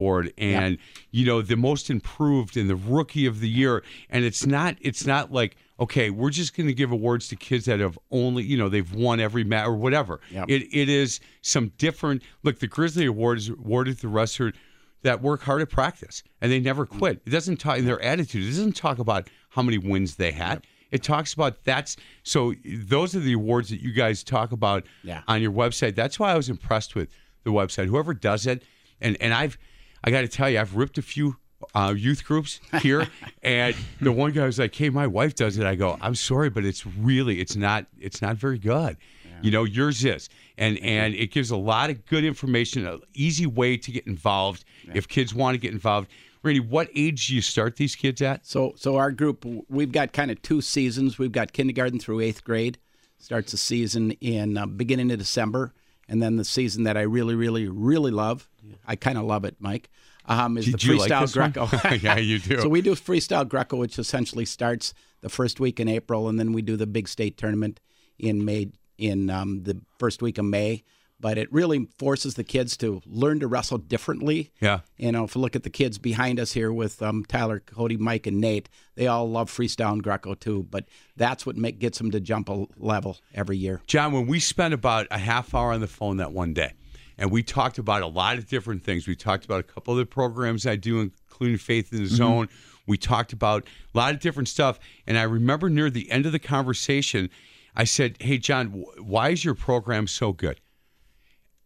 award and you know the most improved and the rookie of the year. And it's not it's not like okay we're just going to give awards to kids that have only you know they've won every match or whatever. Yep. it, it is some different look the grizzly award is awarded to wrestlers that work hard at practice and they never mm-hmm. quit. It doesn't talk in their attitude it doesn't talk about how many wins they had. It talks about that's so those are the awards that you guys talk about Yeah. on your website. That's why i was impressed with the website. Whoever does it and and i've i got to tell you i've ripped a few uh, youth groups here and the one guy was like hey my wife does it. I go i'm sorry but it's really it's not it's not very good. You know yours is. And and it gives a lot of good information an easy way to get involved if kids want to get involved. Randy what age do you start these kids at? So, so our group, we've got kind of two seasons. We've got kindergarten through eighth grade. Starts the season in uh, beginning of December, and then the season that I really, really, really love. I kind of love it, Mike. Um, is Did the you like freestyle one? Greco? Yeah, you do. So we do freestyle Greco, which essentially starts the first week in April, and then we do the big state tournament in May in um, the first week of May. But it really forces the kids to learn to wrestle differently. Yeah. You know, if you look at the kids behind us here with um, Tyler, Cody, Mike, and Nate, they all love freestyle and Greco too. But that's what make, gets them to jump a level every year. John, when we spent about a half hour on the phone that one day, and we talked about a lot of different things. We talked about a couple of the programs I do, including Faith in the mm-hmm. Zone. We talked about a lot of different stuff. And I remember near the end of the conversation, I said, Hey, John, wh- why is your program so good?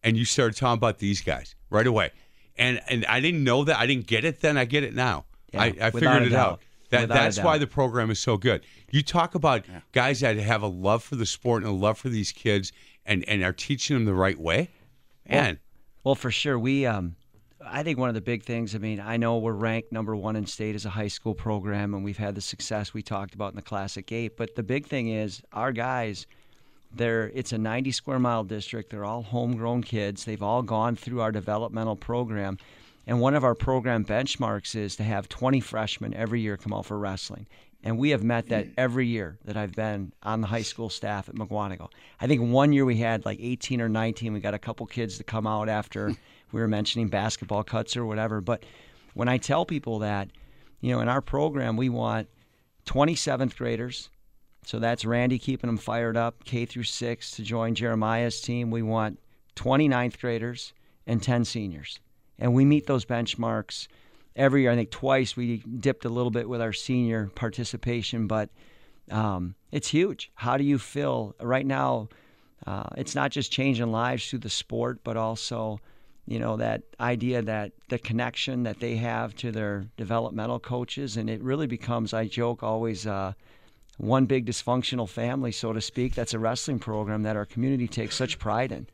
And you started talking about these guys right away. And and I didn't know that. I didn't get it then. I get it now. Yeah, I, I figured it doubt. out. That, Without that's why the program is so good. You talk about guys that have a love for the sport and a love for these kids and, and are teaching them the right way. Man, Well, for sure. We, um, I think one of the big things. I mean, I know we're ranked number one in state as a high school program, and we've had the success we talked about in the Classic Eight. But the big thing is our guys. They're it's a 90 square mile district. They're all homegrown kids. They've all gone through our developmental program. And one of our program benchmarks is to have 20 freshmen every year come out for wrestling. And we have met that every year that I've been on the high school staff at Mukwonago. I think one year we had like 18 or 19. We got a couple kids to come out after we were mentioning basketball cuts or whatever. But when I tell people that, you know, in our program, we want 27th graders. So that's Randy keeping them fired up, K through six, to join Jeremiah's team. We want 29th graders and 10 seniors. And we meet those benchmarks every year. I think twice we dipped a little bit with our senior participation, but um, it's huge. How do you feel right now? Uh, it's not just changing lives through the sport, but also, you know, that idea that the connection that they have to their developmental coaches, and it really becomes, I joke, always uh, one big dysfunctional family, so to speak. That's a wrestling program that our community takes such pride in.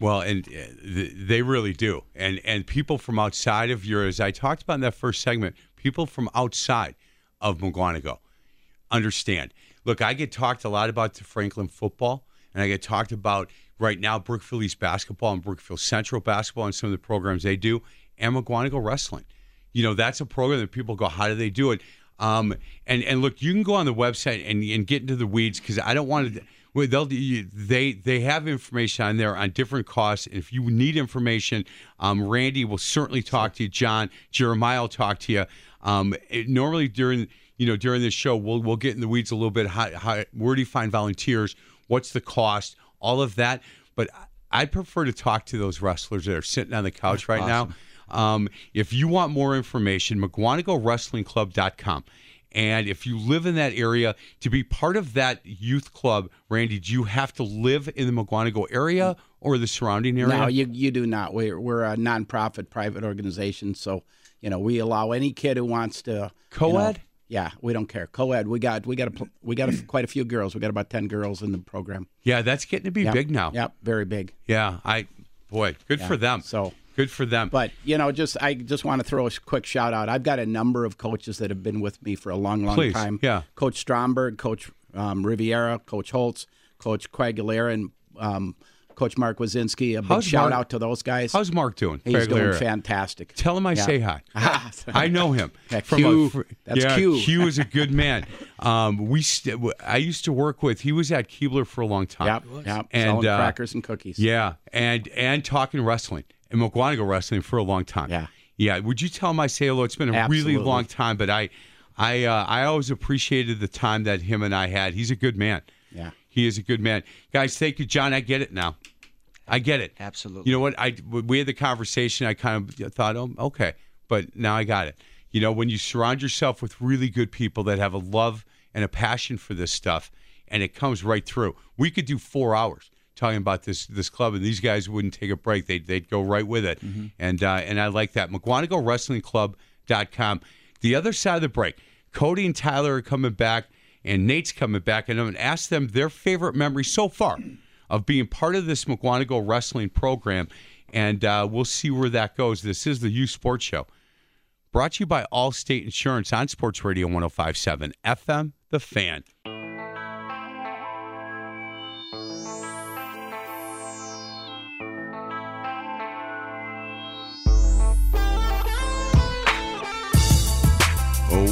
Well, and uh, they really do. And and people from outside of your, as I talked about in that first segment, people from outside of Mukwonago understand. Look, I get talked a lot about the Franklin football, and I get talked about right now Brookfield East basketball and Brookfield Central basketball and some of the programs they do, and Mukwonago wrestling. You know, that's a program that people go, how do they do it? Um, and and look, you can go on the website and, and get into the weeds because I don't want to. Well, they'll they they have information on there on different costs. If you need information, um, Randy will certainly talk to you. John Jeremiah will talk to you. Um, it- normally during you know during this show, we'll we'll get in the weeds a little bit. How, how where do you find volunteers? What's the cost? All of that. But I prefer to talk to those wrestlers that are sitting on the couch right now. Um, if you want more information, MukwonagoWrestlingClub.com. And if you live in that area, to be part of that youth club, Randy, do you have to live in the Mukwonago area or the surrounding area? No, you you do not. We're we're a nonprofit private organization, so you know we allow any kid who wants to you know- Co-ed? yeah, we don't care. Co-ed. We got we got a, we got a, quite a few girls. We got about ten girls in the program. yeah, that's getting to be Yep. big now. Yep, very big. Yeah, I, boy, good for them. So good for them. But you know, just I just want to throw a quick shout out. I've got a number of coaches that have been with me for a long, long Please, time. yeah. Coach Stromberg, Coach um, Riviera, Coach Holtz, Coach Craig and um, Coach Mark Wazinski. A big How's shout Mark- out to those guys. How's Mark doing? He's doing fantastic. Tell him I Yeah. say hi. I know him. Yeah, From a Q. fr- That's yeah, Q. Q is a good man. Um, we st- I used to work with. He was at Keebler for a long time. Yep, yep. And Selling uh, crackers and cookies. Yeah, and and talking wrestling and Mukwonago wrestling for a long time. Yeah. Yeah, would you tell him I say hello? It's been a really long time, but I, I, uh, I always appreciated the time that him and I had. He's a good man. Yeah. He is a good man, guys. Thank you, John. I get it now. I get it. Absolutely. You know what? I we had the conversation. I kind of thought, oh, okay, but now I got it. You know, when you surround yourself with really good people that have a love and a passion for this stuff, and it comes right through. We could do four hours talking about this this club, and these guys wouldn't take a break. They'd they'd go right with it, and uh, and I like that. Mukwonago The other side of the break, Cody and Tyler are coming back, and Nate's coming back, and I'm going to ask them their favorite memory so far of being part of this Mukwonago Wrestling program, and uh, we'll see where that goes. This is the Youth Sports Show, brought to you by Allstate Insurance on Sports Radio 105.7 FM, The Fan.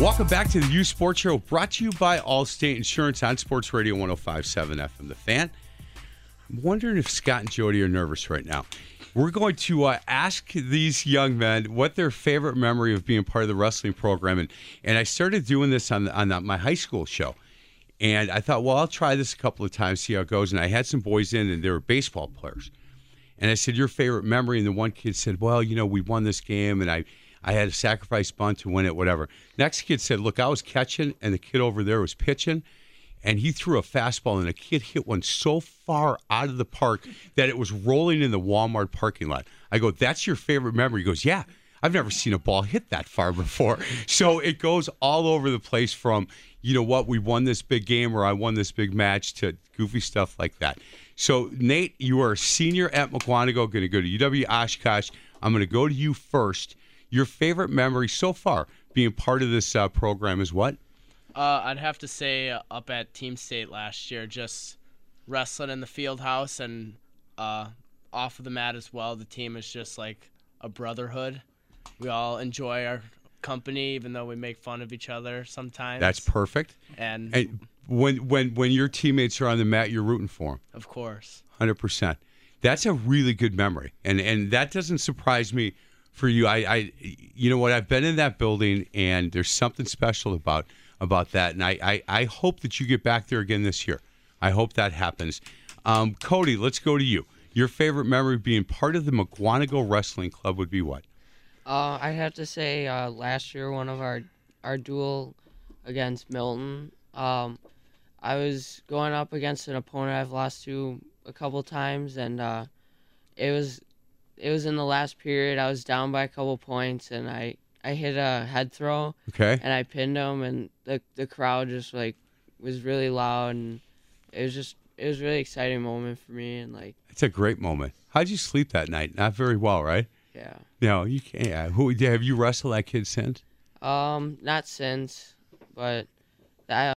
Welcome back to the Youth Sports Show, brought to you by Allstate Insurance on Sports Radio 105.7 FM, The Fan. I'm wondering if Scott and Jody are nervous right now. We're going to uh, ask these young men what their favorite memory of being part of the wrestling program, and and I started doing this on on the, my high school show, and I thought, well, I'll try this a couple of times, see how it goes. And I had some boys in, and they were baseball players, and I said, your favorite memory, and the one kid said, well, you know, we won this game, and I. I had a sacrifice bunt to win it, whatever. Next kid said, Look, I was catching, and the kid over there was pitching, and he threw a fastball, and the kid hit one so far out of the park that it was rolling in the Walmart parking lot. I go, That's your favorite memory? He goes, Yeah. I've never seen a ball hit that far before. So it goes all over the place from, you know what, we won this big game or I won this big match to goofy stuff like that. So, Nate, you are a senior at Mukwonago, going to go to UW Oshkosh. I'm going to go to you first. Your favorite memory so far being part of this uh, program is what? Uh, I'd have to say uh, up at Team State last year, just wrestling in the field house and uh, off of the mat as well. The team is just like a brotherhood. We all enjoy our company, even though we make fun of each other sometimes. That's perfect. and, And when when when your teammates are on the mat, you're rooting for them. of course. Hundred percent. That's a really good memory, and and that doesn't surprise me for you. I, I you know what? I've been in that building, and there's something special about about that, and I I, I hope that you get back there again this year. I hope that happens. Um, Cody, let's go to you. Your favorite memory being part of the Mukwonago Wrestling Club would be what? Uh, I'd have to say uh, last year one of our our duel against Milton. Um, I was going up against an opponent I've lost to a couple times, and uh, it was it was in the last period. I was down by a couple points, and I I hit a head throw Okay. and I pinned him, and the the crowd just like was really loud, and it was just it was a really exciting moment for me, and like It's a great moment. How'd you sleep that night? Not very well, right? yeah. No, you can't. Yeah. Who have you wrestled that kid since? Um, not since, but I